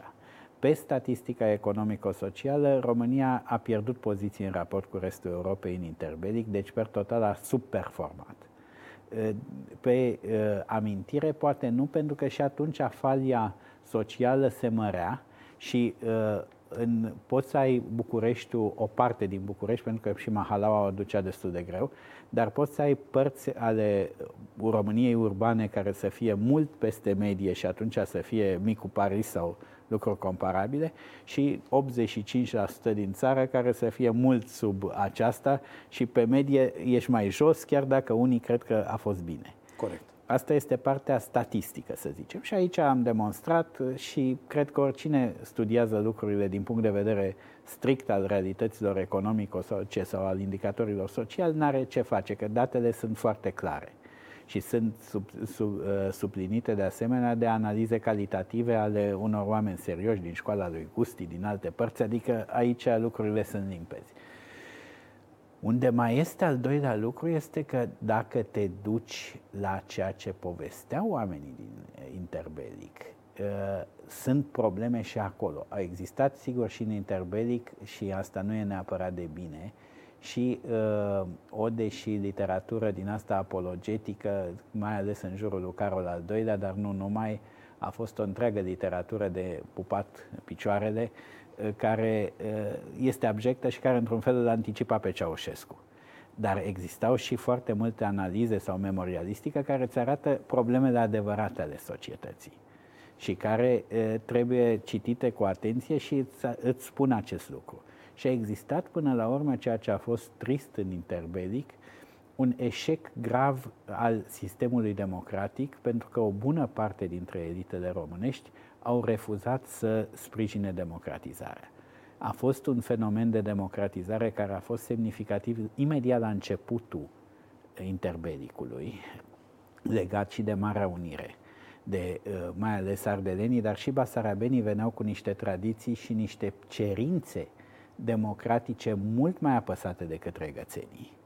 Pe statistica economico-socială, România a pierdut poziții în raport cu restul Europei în interbelic, deci per total a subperformat. Pe amintire, poate nu, pentru că și atunci falia socială se mărea și în, poți să ai Bucureștiul, o parte din București, pentru că și Mahalaua o ducea destul de greu, dar poți să ai părți ale României urbane care să fie mult peste medie și atunci să fie micul Paris sau lucruri comparabile și 85% din țară care să fie mult sub aceasta și pe medie ești mai jos, chiar dacă unii cred că a fost bine. Corect. Asta este partea statistică, să zicem. Și aici am demonstrat și cred că oricine studiază lucrurile din punct de vedere strict al realităților economico sau ce sau al indicatorilor sociali, n-are ce face, că datele sunt foarte clare. și sunt sub, sub, suplinite de asemenea de analize calitative ale unor oameni serioși din școala lui Gusti, din alte părți, adică aici lucrurile sunt limpezi. Unde mai este al doilea lucru este că dacă te duci la ceea ce povesteau oamenii din interbelic, uh, sunt probleme și acolo. Au existat, sigur, și în interbelic și asta nu e neapărat de bine, și uh, ode și literatură din asta apologetică, mai ales în jurul lui Carol al II-lea, dar nu numai, a fost o întreagă literatură de pupat picioarele, uh, care uh, este abjectă și care într-un fel îl anticipa pe Ceaușescu. Dar existau și foarte multe analize sau memorialistică care îți arată problemele adevărate ale societății și care uh, trebuie citite cu atenție și îți, îți spun acest lucru. Și a existat până la urmă ceea ce a fost trist în interbelic, un eșec grav al sistemului democratic, pentru că o bună parte dintre elitele românești au refuzat să sprijine democratizarea. A fost un fenomen de democratizare care a fost semnificativ imediat la începutul interbelicului, legat și de Marea Unire de uh, mai ales ardelenii, dar și basarabenii veneau cu niște tradiții și niște cerințe democratice mult mai apăsate decât regățenii.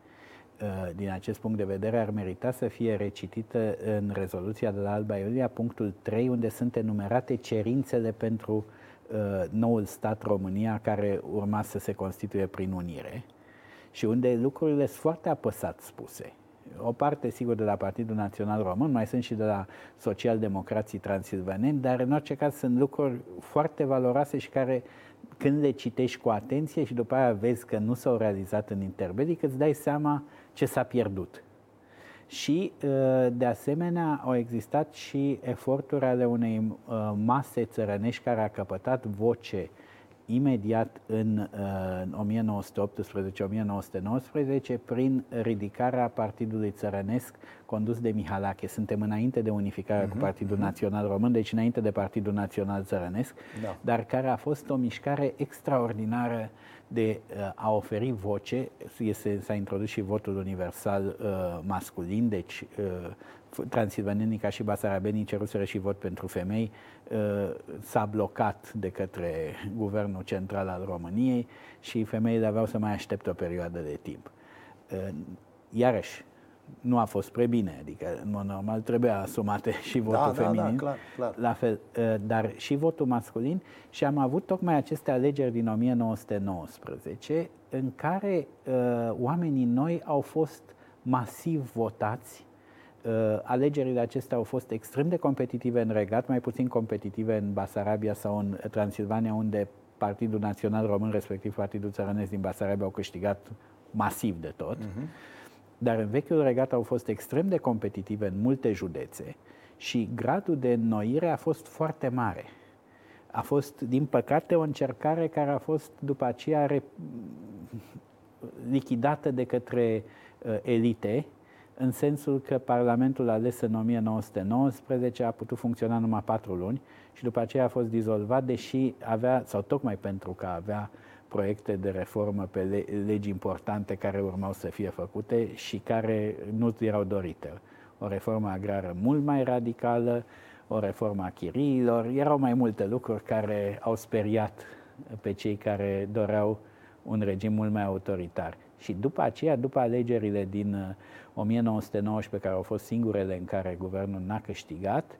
Uh, din acest punct de vedere, ar merita să fie recitită în rezoluția de la Alba Iulia, punctul 3, unde sunt enumerate cerințele pentru uh, noul stat România care urma să se constituie prin unire și unde lucrurile sunt foarte apăsat spuse. O parte, sigur, de la Partidul Național Român, mai sunt și de la Social-Democrații Transilvaneni, dar în orice caz sunt lucruri foarte valoroase și care când le citești cu atenție și după aia vezi că nu s-au realizat în interbelic, îți dai seama ce s-a pierdut. Și, uh, de asemenea, au existat și eforturi ale unei uh, mase țărănești care a căpătat voce imediat în, în 1918-1919 prin ridicarea Partidului Țărănesc condus de Mihalache. Suntem înainte de unificarea uh-huh, cu mhm, Partidul uh-huh. Național Român, deci înainte de Partidul Național Țărănesc, da. dar care a fost o mișcare extraordinară de uh, a oferi voce, este, s-a introdus și votul universal uh, masculin, deci uh, transilvanenii ca și basarabenii ceruseră și vot pentru femei, uh, s-a blocat de către guvernul central al României și femeile aveau să mai aștepte o perioadă de timp. Uh, iarăși, nu a fost prea bine, adică în mod normal trebuia asumate <laughs> și da, votul da, feminin, da, da, clar, clar. la fel, uh, dar și votul masculin și am avut tocmai aceste alegeri din 1919 în care uh, oamenii noi au fost masiv votați Uh, alegerile acestea au fost extrem de competitive în Regat, mai puțin competitive în Basarabia sau în Transilvania, unde Partidul Național Român, respectiv Partidul Țărănesc din Basarabia, au câștigat masiv de tot. Uh-huh. Dar în vechiul regat au fost extrem de competitive în multe județe și gradul de înnoire a fost foarte mare. A fost, din păcate, o încercare care a fost după aceea re... lichidată de către uh, elite, în sensul că Parlamentul ales în 1919 a putut funcționa numai patru luni și după aceea a fost dizolvat, deși avea, sau tocmai pentru că avea proiecte de reformă pe legi importante care urmau să fie făcute și care nu erau dorite. O reformă agrară mult mai radicală, o reformă a chiriilor, erau mai multe lucruri care au speriat pe cei care doreau un regim mult mai autoritar. Și după aceea, după alegerile din 1919, uh, care au fost singurele în care guvernul n-a câștigat,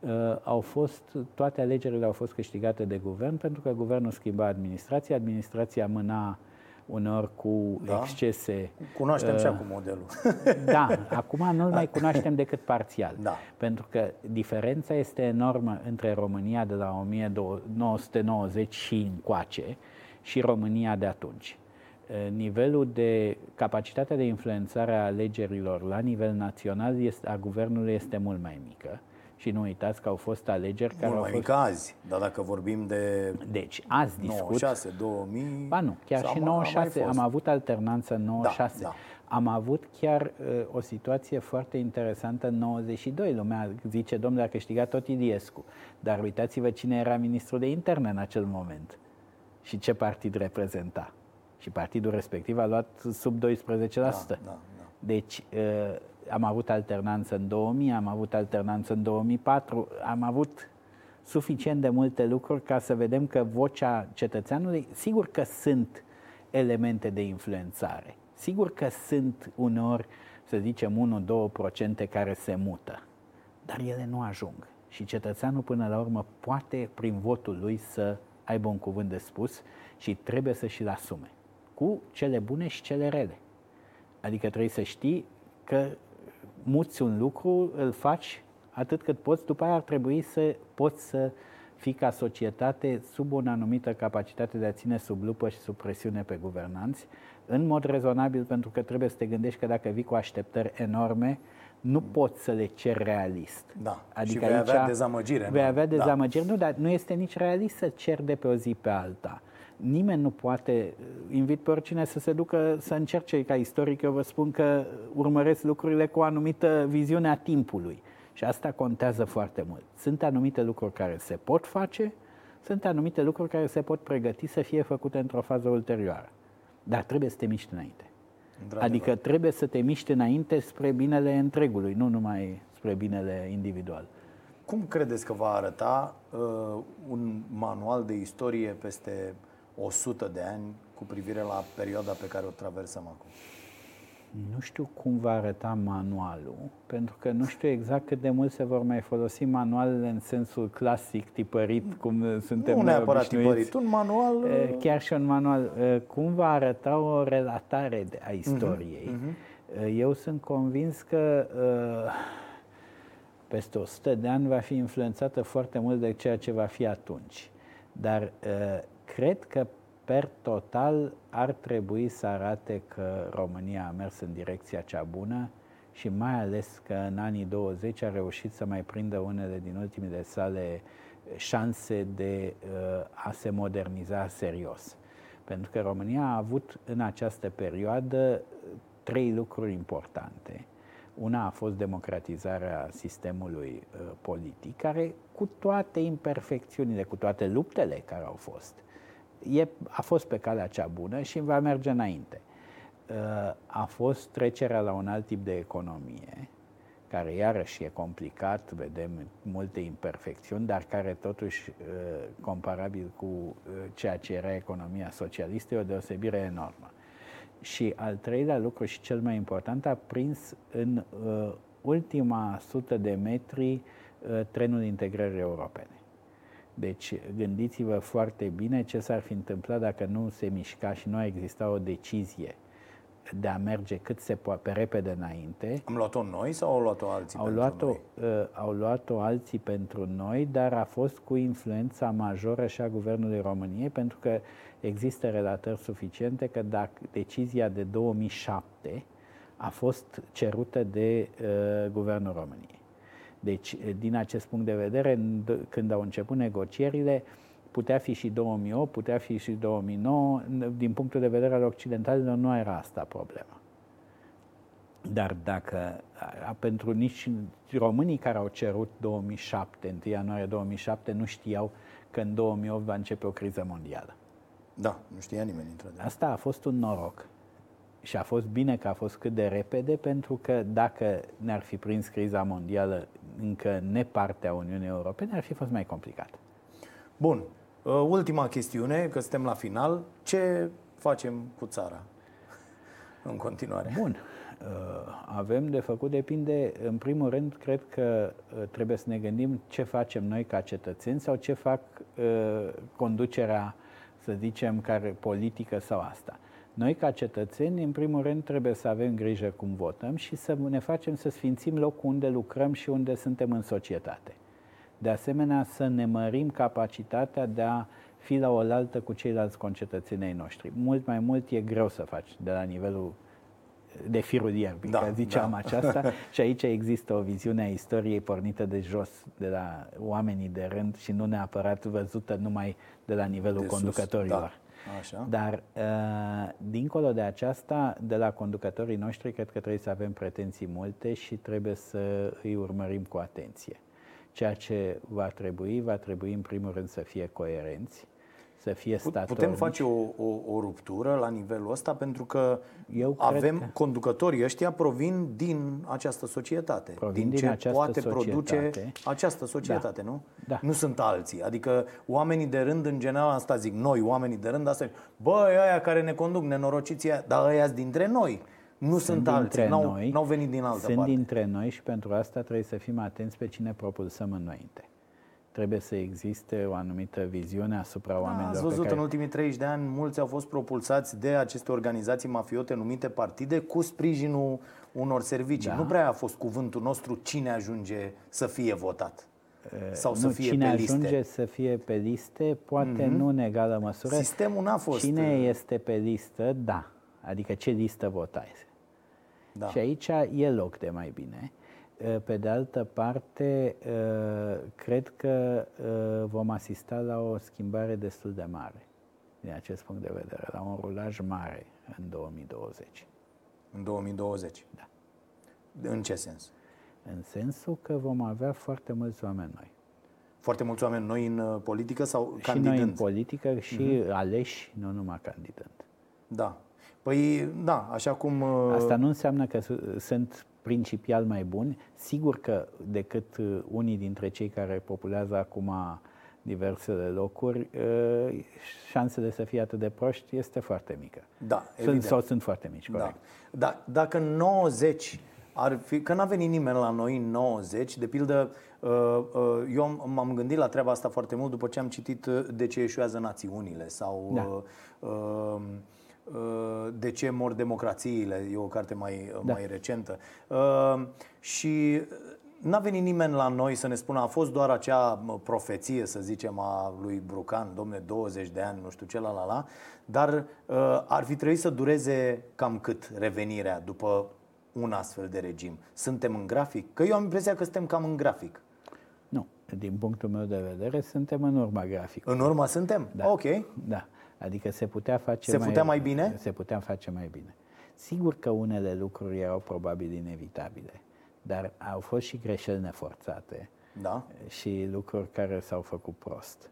uh, au fost, toate alegerile au fost câștigate de guvern pentru că guvernul schimba administrația, administrația mâna uneori cu da? excese. Cunoaștem uh, și acum modelul. <laughs> Da, acum nu-l mai cunoaștem decât parțial. Da. Pentru că diferența este enormă între România de la 1990 și încoace și România de atunci. Eh, nivelul de capacitatea de influențare a alegerilor la nivel național este, a guvernului este mult mai mică. Și nu uitați că au fost alegeri care Mult mai mică azi, dar dacă vorbim de Deci, azi discut... 96, 2000... Ba nu, chiar și 96, am avut alternanță în 96. Da, da. Am avut chiar uh, o situație foarte interesantă în 92. Lumea zice, domnule, a câștigat tot Iliescu. Dar uitați-vă cine era ministrul de interne în acel moment și ce partid reprezenta și partidul respectiv a luat sub 12%. Da, da, da. Deci, uh, am avut alternanță în 2000, am avut alternanță în 2004, am avut suficient de multe lucruri ca să vedem că vocea cetățeanului, sigur că sunt elemente de influențare, sigur că sunt uneori, să zicem, 1-2% care se mută, dar ele nu ajung. Și cetățeanul până la urmă poate prin votul lui să aibă un cuvânt de spus și trebuie să și-l asume, cu cele bune și cele rele. Adică trebuie să știi că muți un lucru, îl faci atât cât poți, după aia ar trebui să poți să fii ca societate sub o anumită capacitate de a ține sub lupă și sub presiune pe guvernanți, în mod rezonabil, pentru că trebuie să te gândești că dacă vii cu așteptări enorme, nu poți să le ceri realist. Da, adică și vei aici avea dezamăgire. Vei avea da. dezamăgire, da. nu, dar nu este nici realist să ceri de pe o zi pe alta. Nimeni nu poate, invit pe oricine să se ducă să încerce ca istoric, eu vă spun că urmăresc lucrurile cu o anumită viziune a timpului. Și asta contează foarte mult. Sunt anumite lucruri care se pot face, sunt anumite lucruri care se pot pregăti să fie făcute într-o fază ulterioară. Dar trebuie să te miști înainte. Adică trebuie să te miști înainte spre binele întregului, nu numai spre binele individual. Cum credeți că va arăta uh, un manual de istorie peste 100 de ani cu privire la perioada pe care o traversăm acum? Nu știu cum va arăta manualul, pentru că nu știu exact cât de mult se vor mai folosi manualele în sensul clasic, tipărit, cum suntem Nu neapărat obișnuiți. tipărit, un manual... Chiar și un manual. Cum va arăta o relatare a istoriei? Uh-huh, uh-huh. Eu sunt convins că peste 100 de ani va fi influențată foarte mult de ceea ce va fi atunci. Dar cred că per total ar trebui să arate că România a mers în direcția cea bună și mai ales că în anii 20 a reușit să mai prindă unele din ultimele sale șanse de uh, a se moderniza serios. Pentru că România a avut în această perioadă trei lucruri importante. Una a fost democratizarea sistemului uh, politic, care cu toate imperfecțiunile, cu toate luptele care au fost, e, a fost pe calea cea bună și va merge înainte. Uh, a fost trecerea la un alt tip de economie, care iarăși e complicat, vedem multe imperfecțiuni, dar care totuși, uh, comparabil cu uh, ceea ce era economia socialistă, e o deosebire enormă. Și al treilea lucru și cel mai important, a prins în ultima sută de metri trenul integrării europene. Deci gândiți-vă foarte bine ce s-ar fi întâmplat dacă nu se mișca și nu a exista o decizie de a merge cât se poate pe repede înainte. Am luat-o noi sau au luat-o alții au pentru luat-o, noi? Uh, au luat-o alții pentru noi, dar a fost cu influența majoră și a Guvernului României, pentru că există relatări suficiente că dacă decizia de 2007 a fost cerută de uh, Guvernul României. Deci, din acest punct de vedere, când au început negocierile, putea fi și 2008, putea fi și 2009, din punctul de vedere al occidentalilor nu era asta problema. Dar dacă, pentru nici românii care au cerut 2007, 1 ianuarie 2007, nu știau că în 2008 va începe o criză mondială. Da, nu știa nimeni într Asta a fost un noroc. Și a fost bine că a fost cât de repede, pentru că dacă ne-ar fi prins criza mondială încă nepartea Uniunii Europene, ar fi fost mai complicat. Bun. Uh, ultima chestiune, că suntem la final. Ce facem cu țara în continuare? Bun. Uh, avem de făcut, depinde, în primul rând, cred că uh, trebuie să ne gândim ce facem noi ca cetățeni sau ce fac conducerea, să zicem, care politică sau asta. Noi, ca cetățeni, în primul rând, trebuie să avem grijă cum votăm și să ne facem să sfințim locul unde lucrăm și unde suntem în societate. De asemenea, să ne mărim capacitatea de a fi la oaltă cu ceilalți concetățenii noștri. Mult mai mult e greu să faci de la nivelul de firul ierbii, da, că ziceam da. aceasta, <laughs> și aici există o viziune a istoriei pornită de jos, de la oamenii de rând și nu neapărat văzută numai de la nivelul de conducătorilor. Sus, da. Așa. Dar, uh, dincolo de aceasta, de la conducătorii noștri, cred că trebuie să avem pretenții multe și trebuie să îi urmărim cu atenție. Ceea ce va trebui, va trebui în primul rând să fie coerenți, să fie statornici. Putem face o, o, o ruptură la nivelul ăsta pentru că Eu cred avem că- conducătorii ăștia provin din această societate, Provin din din ce această poate produce societate. această societate, nu? Da. Nu sunt alții. Adică oamenii de rând, în general, asta zic, noi, oamenii de rând, asta zic, băi, ăia care ne conduc, nenorociții aia, dar ăia dintre noi. Nu sunt, alții, dintre n-au, noi, n-au venit din altă sunt parte. dintre noi și pentru asta trebuie să fim atenți pe cine propulsăm înainte. Trebuie să existe o anumită viziune asupra Da, oamenilor ați pe văzut, care... în ultimii 30 de ani, mulți au fost propulsați de aceste organizații mafiote numite partide cu sprijinul unor servicii. Da. Nu prea a fost cuvântul nostru cine ajunge să fie votat sau să nu, fie cine pe liste. Mhm. ajunge să fie pe liste, poate nu în egală măsură. Sistemul n-a fost... Cine uh, este pe listă, da. Adică ce listă votați. Da. Și aici e loc de mai bine. Pe de altă parte, cred că vom asista la o schimbare destul de mare din acest punct de vedere, la un rulaj mare în 2020. În 2020. Da. În ce sens? În sensul că vom avea foarte mulți oameni noi. Foarte mulți oameni noi în uh, politică sau Și candidând? noi în politică și aleși, nu numai candidând. Da. Păi, da, așa cum... uh, Asta nu înseamnă că su- sunt principial mai buni. Sigur că decât uh, unii dintre cei care populează acum diversele locuri, uh, șansele să fie atât de proști este foarte mică. Da, Sunt, evident. sau sunt foarte mici, Da. corect. da. Dacă 90 ar fi, că n-a venit nimeni la noi în 90, de pildă, uh, uh, eu am- m-am gândit la treaba asta foarte mult după ce am citit uh, De ce eșuează națiunile sau Da. uh, uh, uh, De ce mor democrațiile, e o carte mai, Da. mai recentă. Uh, Și N-a venit nimeni la noi să ne spună, a fost doar acea mă, profeție, să zicem, a lui Brucan, domne, 20 de ani, nu știu ce, la la la, dar uh, ar fi trebuit să dureze cam cât revenirea după un astfel de regim. Suntem în grafic? Că eu am impresia că suntem cam în grafic. Nu, din punctul meu de vedere, suntem în urma graficului. În urmă suntem? Da. Ok. Da. Adică se putea face Se putea mai bine? Se putea face mai bine. Sigur că unele lucruri erau probabil inevitabile, dar au fost și greșeli neforțate Da. și lucruri care s-au făcut prost.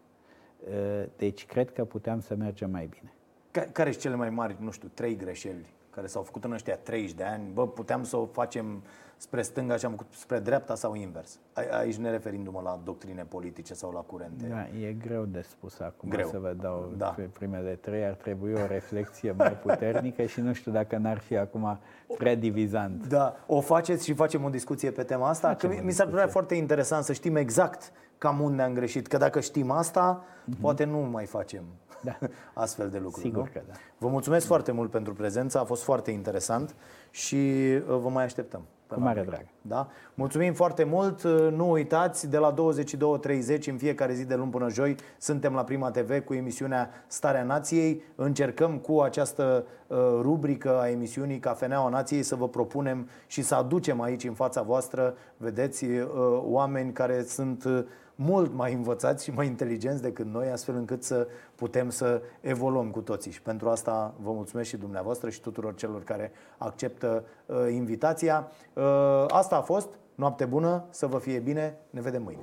Deci cred că puteam să mergem mai bine. Ca- Care sunt cele mai mari, nu știu, trei greșeli care s-au făcut în ăștia 30 de ani? Bă, puteam să o facem spre stânga și am făcut spre dreapta sau invers? A- Aici ne referindu-mă la doctrine politice sau la curente. Da, e greu de spus acum Greu. să vă dau Da. pe primele trei. Ar trebui o reflexie mai puternică și nu știu dacă n-ar fi acum prea divizant. Da, o faceți și facem o discuție pe tema asta? Facem că o mi- mi s-ar părea discuție. foarte interesant să știm exact cam unde am greșit. Că dacă știm asta, poate nu mai facem Da. <laughs> astfel de lucruri. Sigur nu? că da. Vă mulțumesc foarte mult pentru prezență, a fost foarte interesant și uh, vă mai așteptăm. pe Cu la mare noi. drag. Da? Mulțumim foarte mult. Nu uitați, de la 22.30 în fiecare zi de luni până joi, suntem la Prima TV cu emisiunea Starea Nației. Încercăm cu această uh, rubrică a emisiunii Cafeneaua Nației să vă propunem și să aducem aici în fața voastră, vedeți, uh, oameni care sunt uh, mult mai învățați și mai inteligenți decât noi, astfel încât să putem să evoluăm cu toții. Și pentru asta vă mulțumesc și dumneavoastră și tuturor celor care acceptă uh, invitația. Uh, asta a fost. Noapte bună, să vă fie bine. Ne vedem mâine.